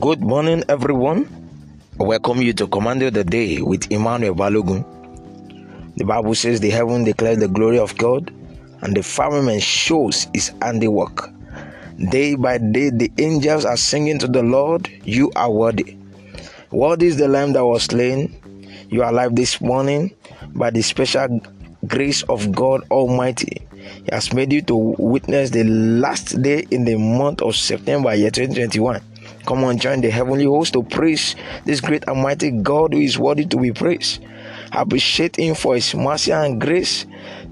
Good morning, everyone. I welcome you to Command of the Day with Emmanuel Balogun. The Bible says the heaven declares the glory of God, and the firmament shows his handiwork. Day by day, the angels are singing to the Lord, You are worthy. Worthy is the Lamb that was slain. You are alive this morning by the special grace of God Almighty. He has made you to witness the last day in the month of September, year 2021. Come on, join the heavenly host to praise this great and mighty God who is worthy to be praised. Appreciate Him for His mercy and grace.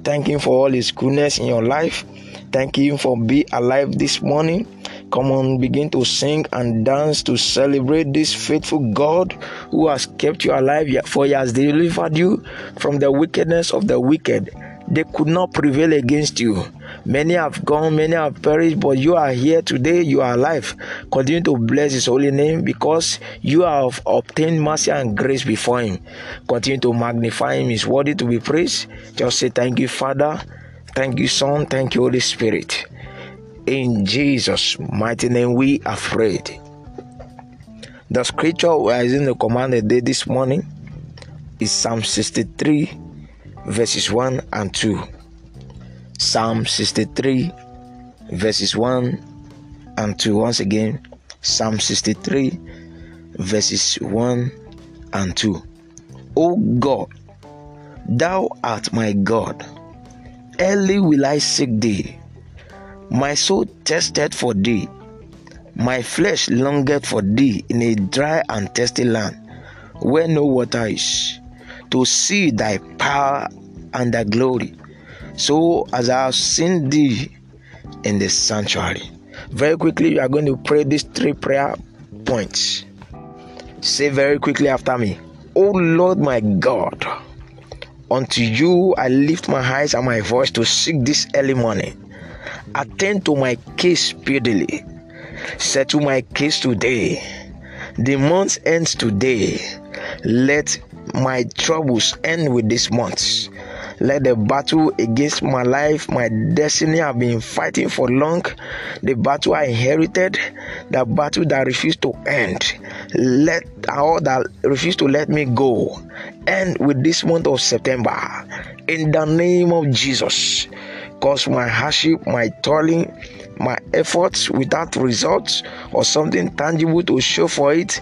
Thank Him for all His goodness in your life. Thank Him for being alive this morning. Come on, begin to sing and dance to celebrate this faithful God who has kept you alive, for He has delivered you from the wickedness of the wicked they could not prevail against you. Many have gone, many have perished, but you are here today, you are alive. Continue to bless His holy name because you have obtained mercy and grace before Him. Continue to magnify Him, He's worthy to be praised. Just say, Thank you, Father. Thank you, Son. Thank you, Holy Spirit. In Jesus' mighty name, we are prayed. The scripture we are in the commanded day this morning is Psalm 63 verses 1 and 2. Psalm 63, verses 1 and 2. Once again, Psalm 63, verses 1 and 2. O God, thou art my God. Early will I seek thee. My soul tested for thee. My flesh longeth for thee in a dry and thirsty land where no water is to see thy power and thy glory, so as I have seen thee in the sanctuary. Very quickly, you are going to pray these three prayer points. Say very quickly after me, O Lord my God, unto you I lift my eyes and my voice to seek this early morning. Attend to my case speedily. Settle my case today. The month ends today. Let my troubles end with this month. Let the battle against my life, my destiny, I've been fighting for long. The battle I inherited, the battle that refused to end. Let all that refused to let me go end with this month of September. In the name of Jesus. Cause my hardship, my toiling, my efforts without results or something tangible to show for it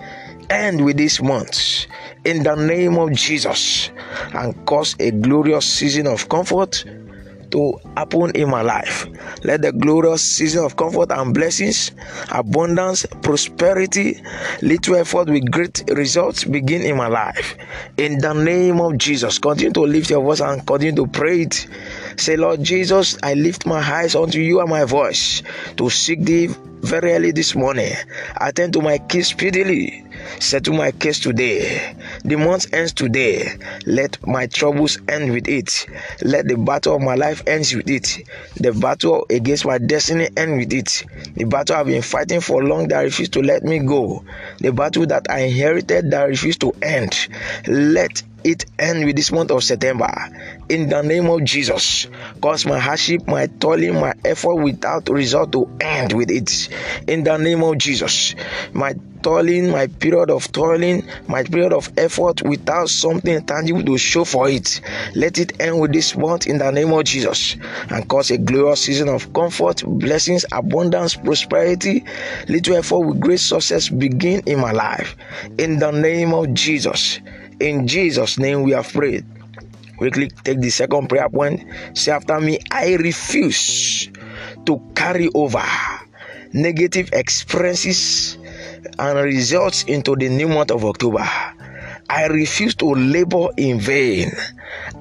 end with this month in the name of Jesus and cause a glorious season of comfort to happen in my life. Let the glorious season of comfort and blessings, abundance, prosperity, little effort with great results begin in my life. In the name of Jesus, continue to lift your voice and continue to pray it. Say, Lord Jesus, I lift my eyes unto you and my voice to seek thee very early this morning. Attend to my case speedily. Settle my case today. The month ends today. Let my troubles end with it. Let the battle of my life ends with it. The battle against my destiny end with it. The battle I've been fighting for long that refused to let me go. The battle that I inherited that refused to end. Let it end with this month of September. In the name of Jesus, cause my hardship, my toiling, my effort without result to end with it. In the name of Jesus, my toiling, my period of toiling, my period of effort without something tangible to show for it. Let it end with this month in the name of Jesus and cause a glorious season of comfort, blessings, abundance, prosperity, little effort with great success begin in my life. In the name of Jesus. In Jesus' name we have prayed. Quickly take the second prayer point. Say after me, I refuse to carry over negative experiences and results into the new month of October. I refuse to labor in vain.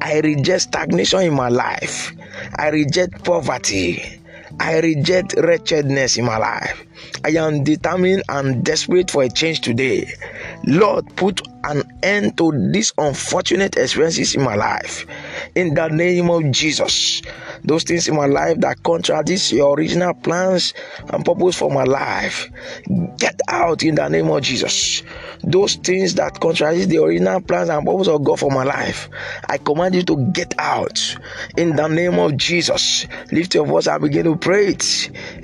I reject stagnation in my life. I reject poverty. I reject wretchedness in my life. I am determined and desperate for a change today. Lord, put an end to these unfortunate experiences in my life. In the name of Jesus, those things in my life that contradict your original plans and purpose for my life, get out in the name of Jesus. Those things that contradict the original plans and purpose of God for my life, I command you to get out in the name of Jesus. Lift your voice and begin to pray it.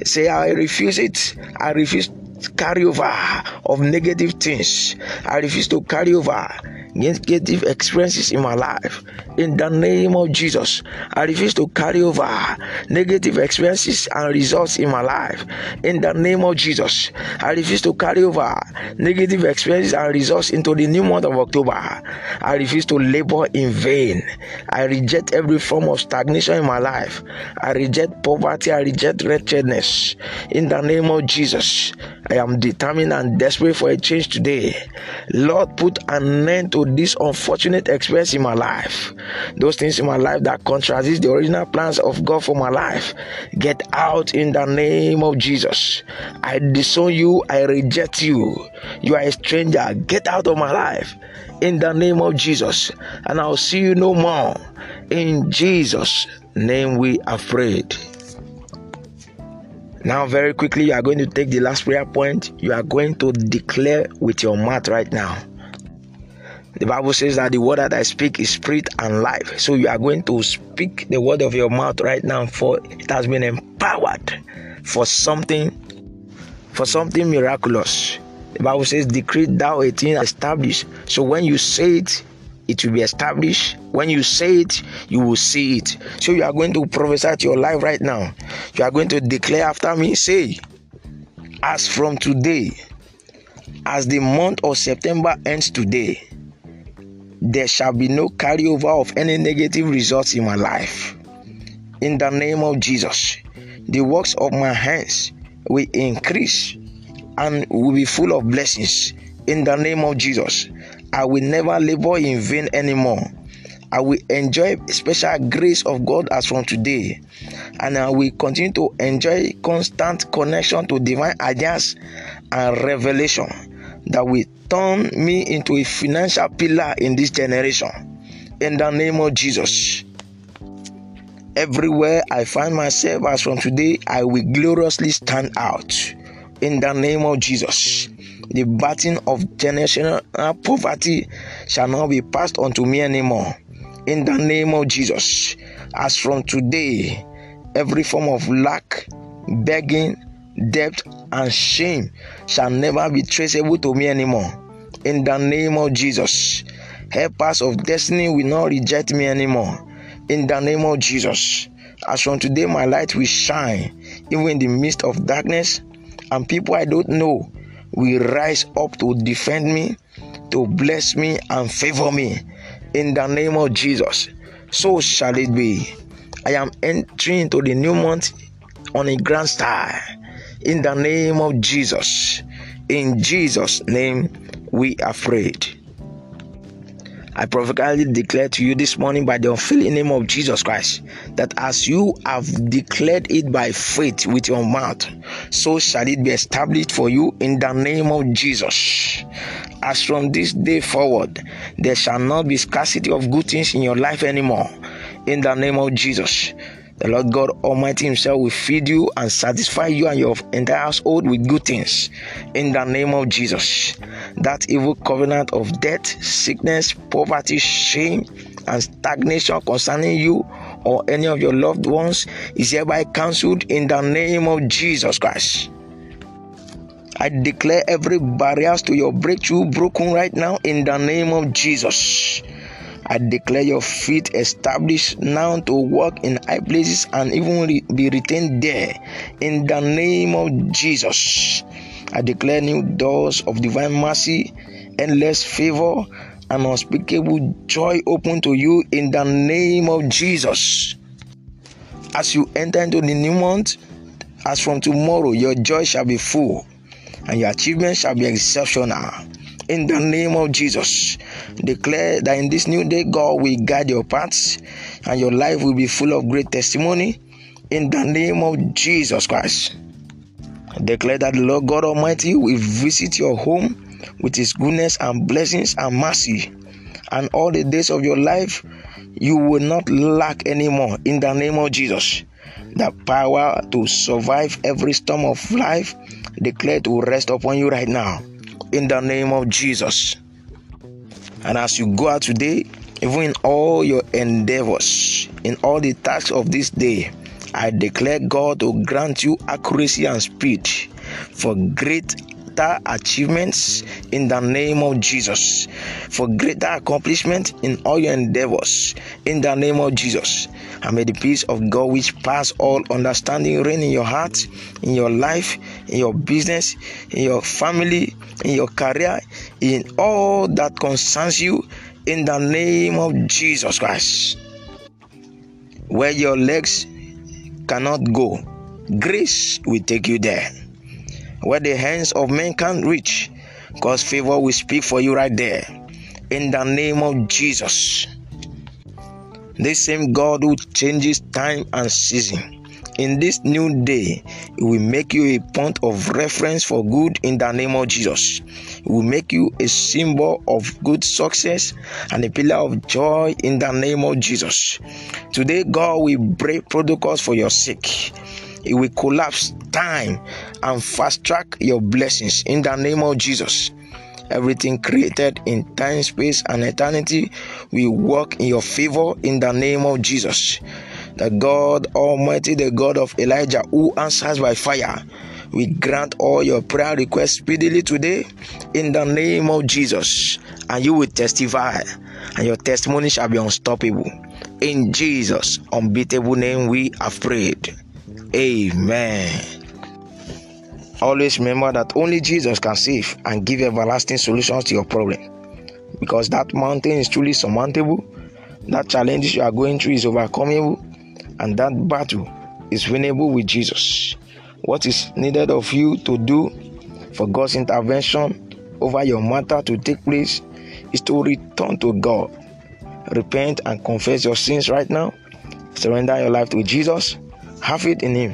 Say, I refuse it. I refuse carry over of negative things. I refuse to carry over negative experiences in my life. In the name of Jesus, I refuse to carry over negative experiences and results in my life. In the name of Jesus, I refuse to carry over negative experiences and results into the new month of October. I refuse to labor in vain. I reject every form of stagnation in my life. I reject poverty. I reject wretchedness. In the name of Jesus, I am determined and desperate for a change today. Lord, put an end to this unfortunate experience in my life. Those things in my life that contradict the original plans of God for my life. Get out in the name of Jesus. I disown you. I reject you. You are a stranger. Get out of my life in the name of Jesus. And I'll see you no more. In Jesus' name we are prayed. Now, very quickly, you are going to take the last prayer point. You are going to declare with your mouth right now. The Bible says that the word that I speak is spirit and life. So you are going to speak the word of your mouth right now, for it has been empowered for something, for something miraculous. The Bible says, Decree thou a thing established. So when you say it, it will be established. When you say it, you will see it. So you are going to prophesy to your life right now. You are going to declare after me, say, as from today, as the month of September ends today, there shall be no carryover of any negative results in my life. In the name of Jesus, the works of my hands will increase and will be full of blessings. In the name of Jesus, I will never labor in vain anymore. I will enjoy special grace of God as from today, and I will continue to enjoy constant connection to divine ideas and revelation that will turn me into a financial pillar in this generation. In the name of Jesus. Everywhere I find myself as from today, I will gloriously stand out. In the name of Jesus. The burden of generational poverty shall not be passed on to me anymore. In the name of Jesus. As from today, every form of lack, begging, debt, and shame shall never be traceable to me anymore. In the name of Jesus, helpers of destiny will not reject me anymore. In the name of Jesus, as from today, my light will shine even in the midst of darkness, and people I don't know will rise up to defend me, to bless me, and favor me. In the name of Jesus, so shall it be. I am entering into the new month on a grand style in the name of Jesus. In Jesus' name, we are prayed. I prophetically declare to you this morning by the unfailing name of Jesus Christ that as you have declared it by faith with your mouth, so shall it be established for you in the name of Jesus. As from this day forward, there shall not be scarcity of good things in your life anymore. In the name of Jesus. The Lord God Almighty Himself will feed you and satisfy you and your entire household with good things. In the name of Jesus. That evil covenant of death, sickness, poverty, shame, and stagnation concerning you or any of your loved ones is hereby cancelled in the name of Jesus Christ. I declare every barrier to your breakthrough broken right now in the name of Jesus. I declare your feet established now to walk in high places and even re- be retained there in the name of Jesus. I declare new doors of divine mercy, endless favor, and unspeakable joy open to you in the name of Jesus. As you enter into the new month, as from tomorrow, your joy shall be full and your achievements shall be exceptional in the name of Jesus. Declare that in this new day, God will guide your paths and your life will be full of great testimony in the name of Jesus Christ. Declare that the Lord God Almighty will visit your home with His goodness and blessings and mercy, and all the days of your life you will not lack anymore in the name of Jesus. The power to survive every storm of life declared to rest upon you right now in the name of Jesus. And as you go out today, even in all your endeavors, in all the tasks of this day, I declare God will grant you accuracy and speed for great greater achievements in the name of Jesus, for greater accomplishment in all your endeavors in the name of Jesus. And may the peace of God, which pass all understanding, reign in your heart, in your life, in your business, in your family, in your career, in all that concerns you, in the name of Jesus Christ. Where your legs cannot go, grace will take you there. Where the hands of men can't reach, God's favor will speak for you right there. In the name of Jesus. This same God who changes time and season. In this new day, it will make you a point of reference for good in the name of Jesus. It will make you a symbol of good success and a pillar of joy in the name of Jesus. Today, God will break protocols for your sake. It will collapse time and fast track your blessings in the name of Jesus. Everything created in time, space, and eternity will work in your favor in the name of Jesus. The God Almighty, the God of Elijah, who answers by fire, we grant all your prayer requests speedily today in the name of Jesus, and you will testify, and your testimony shall be unstoppable. In Jesus' unbeatable name, we have prayed. Amen. Always remember that only Jesus can save and give everlasting solutions to your problem. Because that mountain is truly surmountable, that challenge you are going through is overcomable, and that battle is winnable with Jesus. What is needed of you to do for God's intervention over your matter to take place is to return to God, repent and confess your sins right now, surrender your life to Jesus, have it in Him.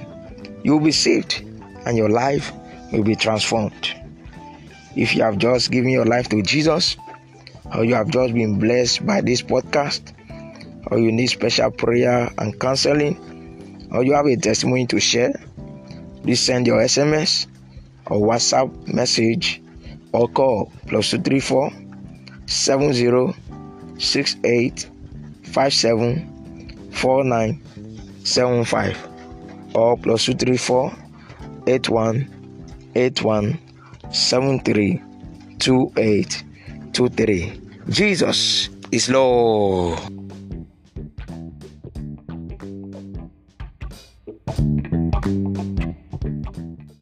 You will be saved and your life will be transformed. If you have just given your life to Jesus, or you have just been blessed by this podcast, or you need special prayer and counseling, or you have a testimony to share, please send your SMS or WhatsApp message or call plus 234 70 68 57 49 75 or plus 234 81 81 73 28 23. Jesus is Lord.